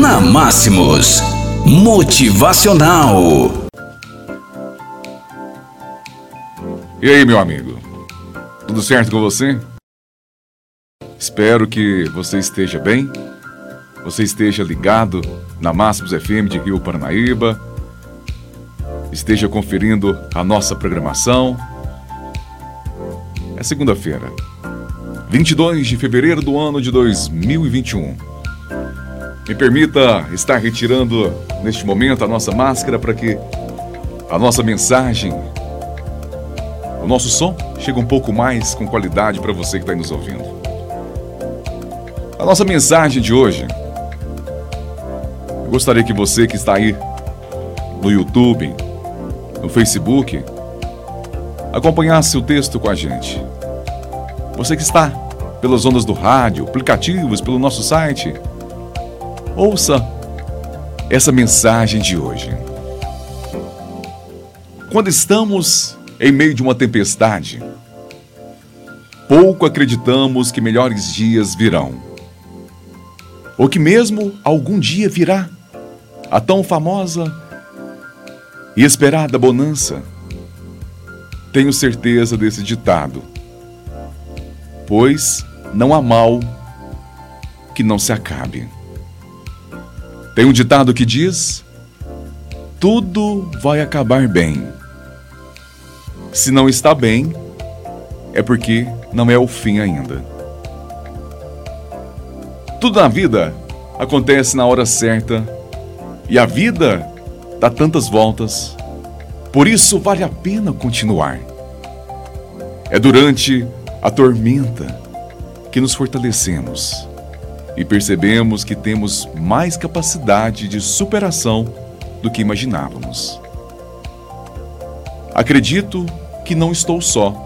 Na Máximos. Motivacional. E aí, meu amigo? Tudo certo com você? Espero que você esteja bem, você esteja ligado na Máximos FM de Rio Paranaíba, esteja conferindo a nossa programação. É segunda-feira, 22 de fevereiro do ano de 2021. Me permita estar retirando neste momento a nossa máscara para que a nossa mensagem, o nosso som, chegue um pouco mais com qualidade para você que está nos ouvindo. A nossa mensagem de hoje, eu gostaria que você que está aí no YouTube, no Facebook, acompanhasse o texto com a gente. Você que está pelas ondas do rádio, aplicativos, pelo nosso site, ouça essa mensagem de hoje. Quando estamos em meio de uma tempestade, pouco acreditamos que melhores dias virão. Ou que mesmo algum dia virá a tão famosa e esperada bonança. Tenho certeza desse ditado pois não há mal que não se acabe. Tem um ditado que diz: tudo vai acabar bem. Se não está bem, é porque não é o fim ainda. Tudo na vida acontece na hora certa e a vida dá tantas voltas. Por isso vale a pena continuar. É durante a tormenta que nos fortalecemos e percebemos que temos mais capacidade de superação do que imaginávamos. Acredito que não estou só.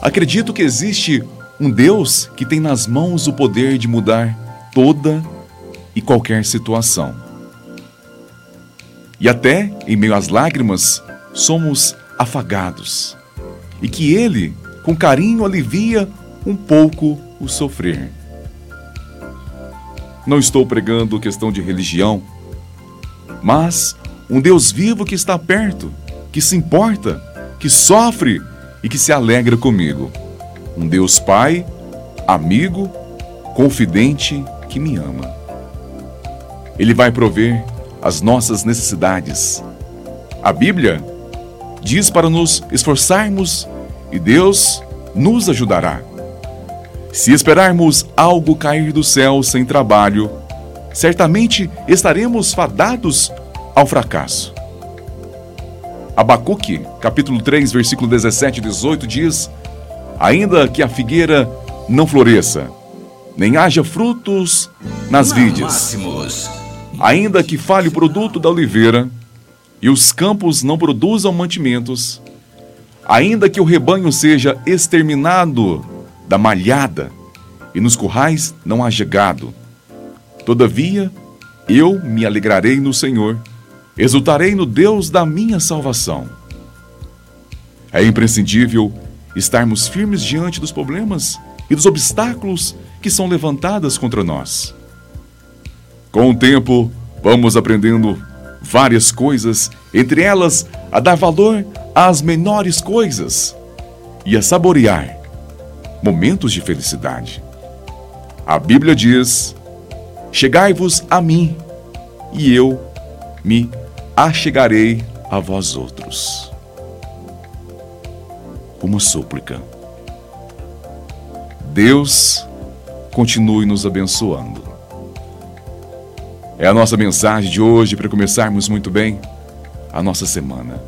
Acredito que existe um Deus que tem nas mãos o poder de mudar toda e qualquer situação. E até em meio às lágrimas, somos afagados. E que Ele com carinho alivia um pouco o sofrer. Não estou pregando questão de religião, mas um Deus vivo que está perto, que se importa, que sofre e que se alegra comigo. Um Deus Pai, amigo, confidente que me ama. Ele vai prover as nossas necessidades. A Bíblia diz para nos esforçarmos e Deus nos ajudará. Se esperarmos algo cair do céu sem trabalho, certamente estaremos fadados ao fracasso. Abacuque, capítulo 3, versículo 17 e 18 diz: Ainda que a figueira não floresça, nem haja frutos nas vides, ainda que falhe o produto da oliveira, e os campos não produzam mantimentos, Ainda que o rebanho seja exterminado da malhada e nos currais não haja gado, todavia eu me alegrarei no Senhor, exultarei no Deus da minha salvação. É imprescindível estarmos firmes diante dos problemas e dos obstáculos que são levantados contra nós. Com o tempo, vamos aprendendo várias coisas, entre elas a dar valor às menores coisas e a saborear momentos de felicidade. A Bíblia diz: Chegai-vos a mim, e eu me achegarei a vós outros. Uma súplica. Deus continue nos abençoando. É a nossa mensagem de hoje para começarmos muito bem a nossa semana.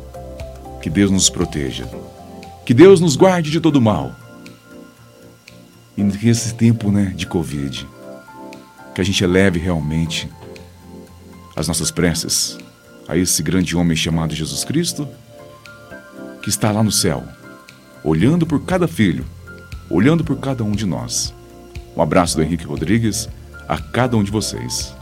Que Deus nos proteja. Que Deus nos guarde de todo mal. E nesse tempo né, de Covid, que a gente eleve realmente as nossas preces a esse grande homem chamado Jesus Cristo, que está lá no céu, olhando por cada filho, olhando por cada um de nós. Um abraço do Henrique Rodrigues a cada um de vocês.